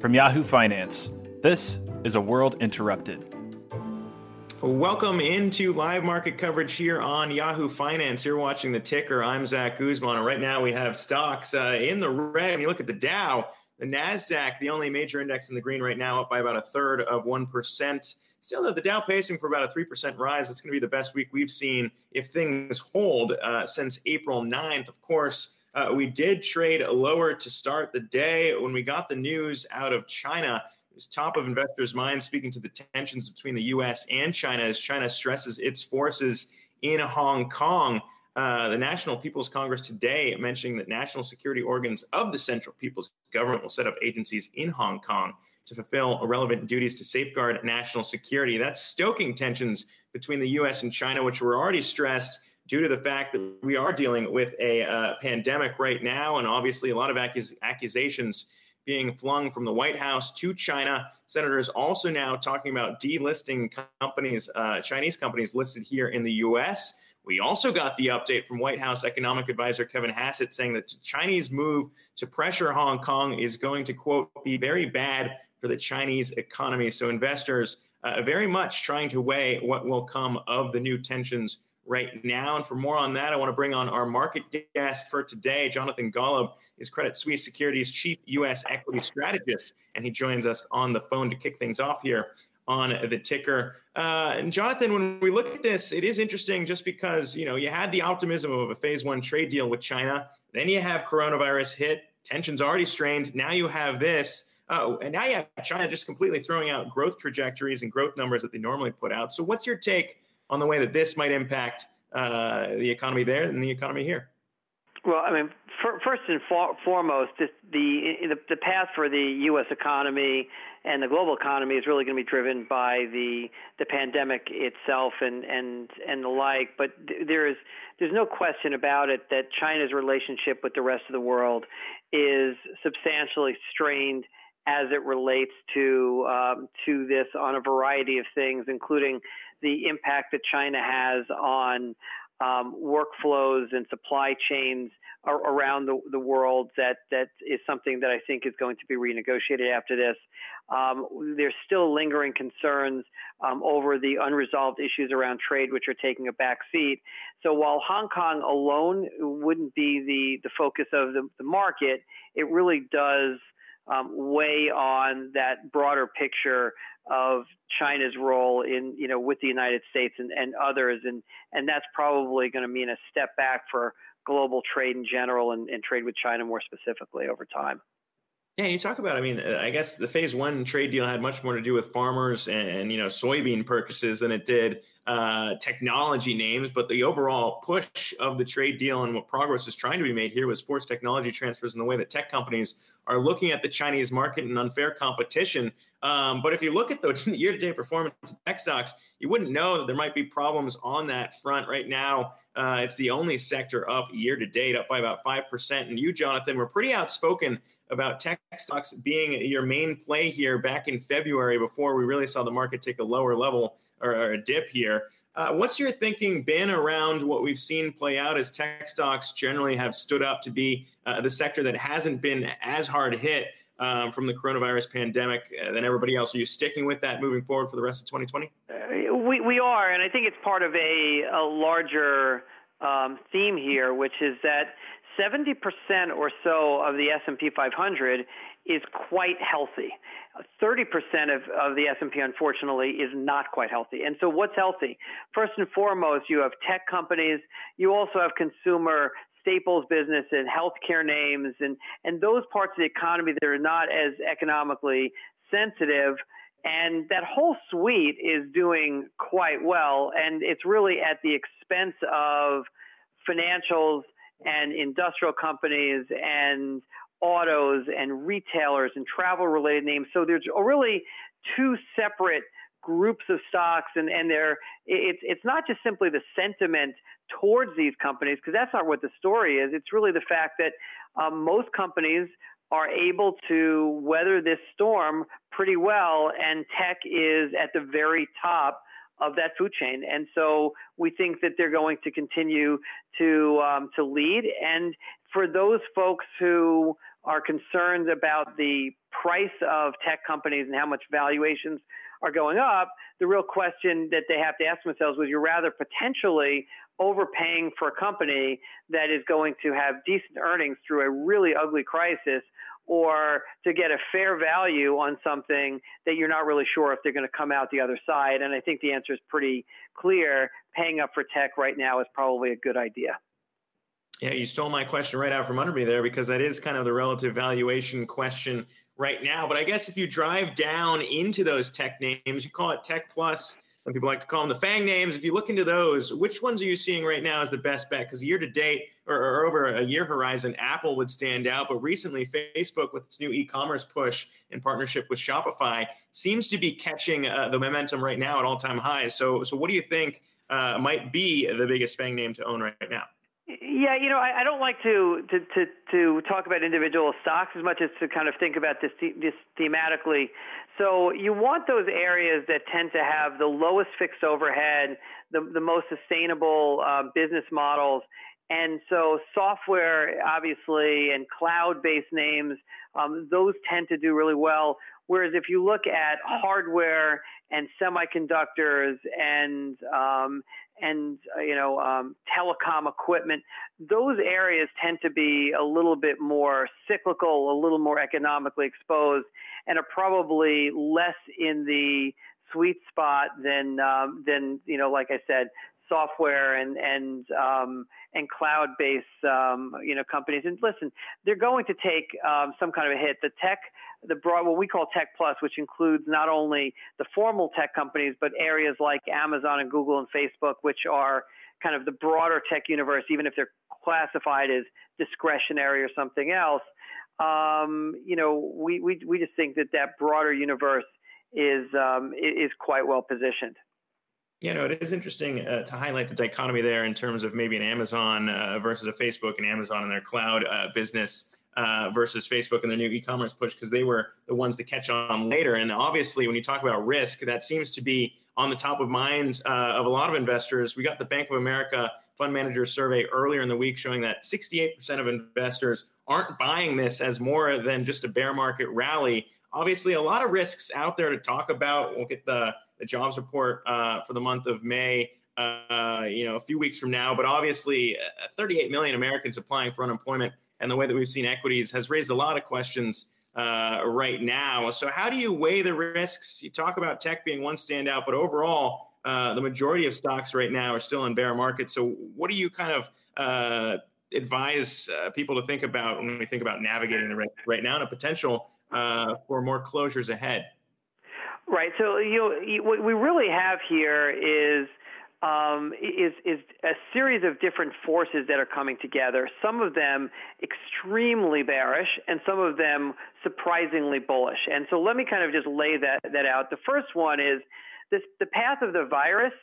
From Yahoo Finance, this is A World Interrupted. Welcome into live market coverage here on Yahoo Finance. You're watching the ticker. I'm Zach Guzman. And right now we have stocks uh, in the red. When you look at the Dow, the NASDAQ, the only major index in the green right now, up by about a third of 1%. Still, though, the Dow pacing for about a 3% rise. It's going to be the best week we've seen if things hold uh, since April 9th. Of course, uh, we did trade lower to start the day. When we got the news out of China, it was top of investors' minds, speaking to the tensions between the U.S. and China as China stresses its forces in Hong Kong. Uh, the National People's Congress today mentioning that national security organs of the Central People's Government will set up agencies in Hong Kong to fulfill relevant duties to safeguard national security. That's stoking tensions between the U.S. and China, which were already stressed due to the fact that we are dealing with a uh, pandemic right now, and obviously a lot of accus- accusations being flung from the White House to China. Senators also now talking about delisting companies, uh, Chinese companies listed here in the U.S. We also got the update from White House economic advisor Kevin Hassett saying that the Chinese move to pressure Hong Kong is going to, quote, be very bad for the Chinese economy. So investors uh, very much trying to weigh what will come of the new tensions right now. And for more on that, I want to bring on our market guest for today, Jonathan Golub is Credit Suisse Securities Chief U.S. Equity Strategist, and he joins us on the phone to kick things off here on the ticker. Uh, and Jonathan, when we look at this, it is interesting just because you know you had the optimism of a phase one trade deal with China, then you have coronavirus hit, tensions already strained. Now you have this. Uh, and now you have China just completely throwing out growth trajectories and growth numbers that they normally put out. So, what's your take on the way that this might impact uh, the economy there and the economy here? Well, I mean, for, first and for, foremost, the, the the path for the U.S. economy and the global economy is really going to be driven by the the pandemic itself and and and the like. But there is there's no question about it that China's relationship with the rest of the world is substantially strained as it relates to um, to this on a variety of things, including the impact that China has on um, workflows and supply chains around the, the, world that that is something that I think is going to be renegotiated after this. Um, there's still lingering concerns um, over the unresolved issues around trade, which are taking a back seat. So while Hong Kong alone wouldn't be the the focus of the, the market, it really does um, weigh on that broader picture of China's role in, you know, with the United States and, and others. And, and that's probably going to mean a step back for global trade in general and, and trade with China more specifically over time. Yeah, you talk about. I mean, I guess the phase one trade deal had much more to do with farmers and, and you know soybean purchases than it did uh, technology names. But the overall push of the trade deal and what progress was trying to be made here was forced technology transfers in the way that tech companies are looking at the Chinese market and unfair competition. Um, but if you look at the year-to-date performance of tech stocks, you wouldn't know that there might be problems on that front right now. Uh, it's the only sector up year-to-date, up by about five percent. And you, Jonathan, were pretty outspoken about tech stocks being your main play here back in February before we really saw the market take a lower level or, or a dip here. Uh, what's your thinking been around what we've seen play out as tech stocks generally have stood up to be uh, the sector that hasn't been as hard hit um, from the coronavirus pandemic uh, than everybody else? Are you sticking with that moving forward for the rest of 2020? We, we are, and I think it's part of a, a larger um, theme here, which is that 70% or so of the S&P 500 is quite healthy. 30% of, of the S&P, unfortunately, is not quite healthy. And so what's healthy? First and foremost, you have tech companies. You also have consumer staples business and healthcare names and, and those parts of the economy that are not as economically sensitive. And that whole suite is doing quite well. And it's really at the expense of financials and industrial companies and autos and retailers and travel related names. So there's really two separate groups of stocks and, and they're, it's, it's not just simply the sentiment towards these companies, because that's not what the story is. It's really the fact that um, most companies are able to weather this storm pretty well, and tech is at the very top of that food chain. And so we think that they're going to continue to um, to lead. And for those folks who are concerned about the price of tech companies and how much valuations are going up, the real question that they have to ask themselves was you're rather potentially overpaying for a company that is going to have decent earnings through a really ugly crisis or to get a fair value on something that you're not really sure if they're going to come out the other side. And I think the answer is pretty clear. Paying up for tech right now is probably a good idea. Yeah, you stole my question right out from under me there because that is kind of the relative valuation question right now. But I guess if you drive down into those tech names, you call it Tech Plus some people like to call them the FANG names. If you look into those, which ones are you seeing right now as the best bet? Because year to date or, or, over a year horizon, Apple would stand out. But recently, Facebook, with its new e commerce push in partnership with Shopify, seems to be catching uh, the momentum right now at all time highs. So, so what do you think uh, might be the biggest FANG name to own right now? Yeah, you know, I, I don't like to, to, to to talk about individual stocks as much as to kind of think about this this thematically. So you want those areas that tend to have the lowest fixed overhead, the the most sustainable uh, business models, and so software, obviously, and cloud-based names, um, those tend to do really well. Whereas if you look at hardware and semiconductors and um, and uh, you know um, telecom equipment, those areas tend to be a little bit more cyclical, a little more economically exposed, and are probably less in the sweet spot than um, than you know, like I said, software and and um, and cloud-based um, you know companies. And listen, they're going to take um, some kind of a hit. The tech, the broad, what we call Tech Plus, which includes not only the formal tech companies, but areas like Amazon and Google and Facebook, which are kind of the broader tech universe, even if they're classified as discretionary or something else. Um, you know, we, we we just think that that broader universe is um, is quite well positioned. You know, it is interesting uh, to highlight the dichotomy there in terms of maybe an Amazon uh, versus a Facebook and Amazon and their cloud uh, business uh, versus Facebook and their new e-commerce push because they were the ones to catch on later. And obviously, when you talk about risk, that seems to be on the top of minds uh, of a lot of investors. We got the Bank of America fund manager survey earlier in the week showing that 68% of investors aren't buying this as more than just a bear market rally. Obviously, a lot of risks out there to talk about. We'll get the the jobs report uh, for the month of May. Uh, you know, a few weeks from now, but obviously, uh, 38 million Americans applying for unemployment, and the way that we've seen equities has raised a lot of questions uh, right now. So, how do you weigh the risks? You talk about tech being one standout, but overall, uh, the majority of stocks right now are still in bear market. So, what do you kind of uh, advise people to think about when we think about navigating the risk right now and a potential for more closures ahead? Right. So you know, what we really have here is um, is is a series of different forces that are coming together. Some of them extremely bearish, and some of them surprisingly bullish. And so let me kind of just lay that that out. The first one is this: the path of the virus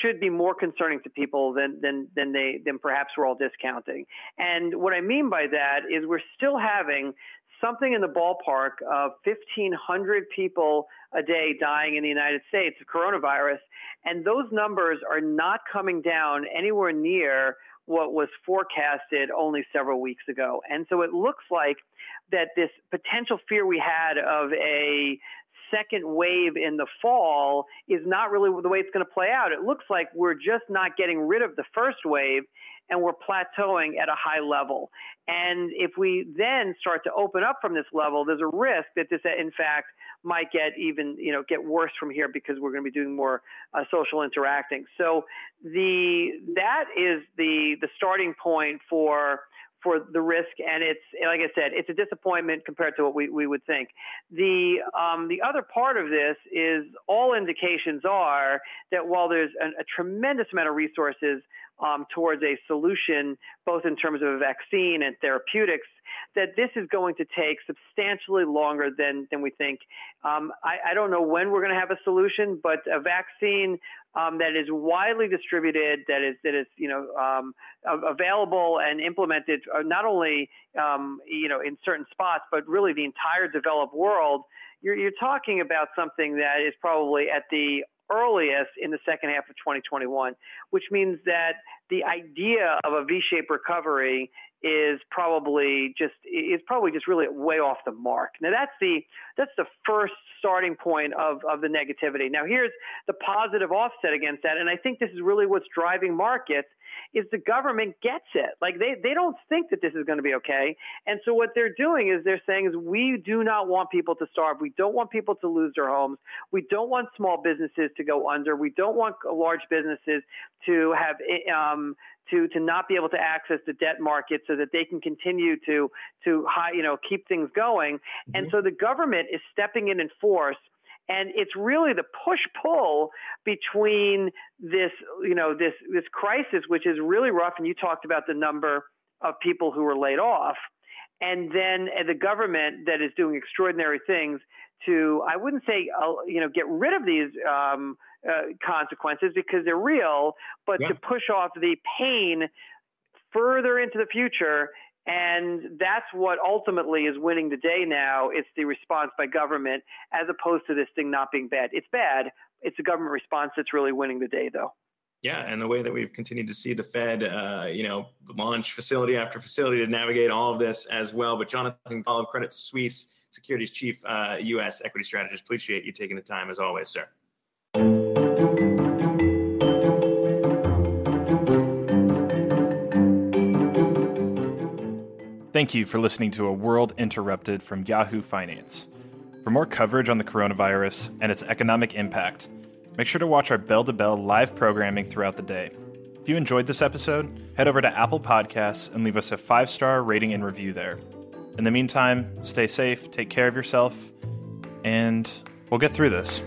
should be more concerning to people than than than they than perhaps we're all discounting. And what I mean by that is we're still having something in the ballpark of 1,500 people a day dying in the United States of coronavirus. And those numbers are not coming down anywhere near what was forecasted only several weeks ago. And so it looks like that this potential fear we had of a second wave in the fall is not really the way it's going to play out. It looks like we're just not getting rid of the first wave and we're plateauing at a high level. And if we then start to open up from this level, there's a risk that this, in fact, might get even, you know, get worse from here because we're going to be doing more uh, social interacting. So the that is the the starting point for for the risk, and it's like I said, it's a disappointment compared to what we, we would think. The um, the other part of this is all indications are that while there's a, a tremendous amount of resources um, towards a solution, both in terms of a vaccine and therapeutics, that this is going to take substantially longer than, than we think. Um, I, I, don't know when we're going to have a solution, but a vaccine um, that is widely distributed, that is that is you know um, available and implemented uh, not only um, you know in certain spots, but really the entire developed world. You're, you're talking about something that is probably at the earliest in the second half of 2021, which means that the idea of a V-shaped recovery is probably just is probably just really way off the mark. Now that's the that's the first starting point of of the negativity. Now here's the positive offset against that, and I think this is really what's driving markets is the government gets it. Like they, they don't think that this is going to be okay. And so what they're doing is they're saying is we do not want people to starve. We don't want people to lose their homes. We don't want small businesses to go under. We don't want large businesses to have um, to to not be able to access the debt market so that they can continue to to high, you know keep things going. Mm-hmm. And so the government is stepping in in force and it's really the push pull between this you know this this crisis which is really rough and you talked about the number of people who were laid off and then the government that is doing extraordinary things to I wouldn't say uh, you know get rid of these um, uh, consequences because they're real, but yeah. to push off the pain further into the future and that's what ultimately is winning the day now. It's the response by government as opposed to this thing not being bad. It's bad. It's the government response that's really winning the day, though. Yeah, and the way that we've continued to see the Fed, uh, you know, launch facility after facility to navigate all of this as well. But Jonathan Golub, Credit Suisse Securities Chief, uh, U.S. Equity Strategist, appreciate you taking the time as always, sir. Thank you for listening to A World Interrupted from Yahoo Finance. For more coverage on the coronavirus and its economic impact, make sure to watch our Bell to Bell live programming throughout the day. If you enjoyed this episode, head over to Apple Podcasts and leave us a five star rating and review there. In the meantime, stay safe, take care of yourself, and we'll get through this.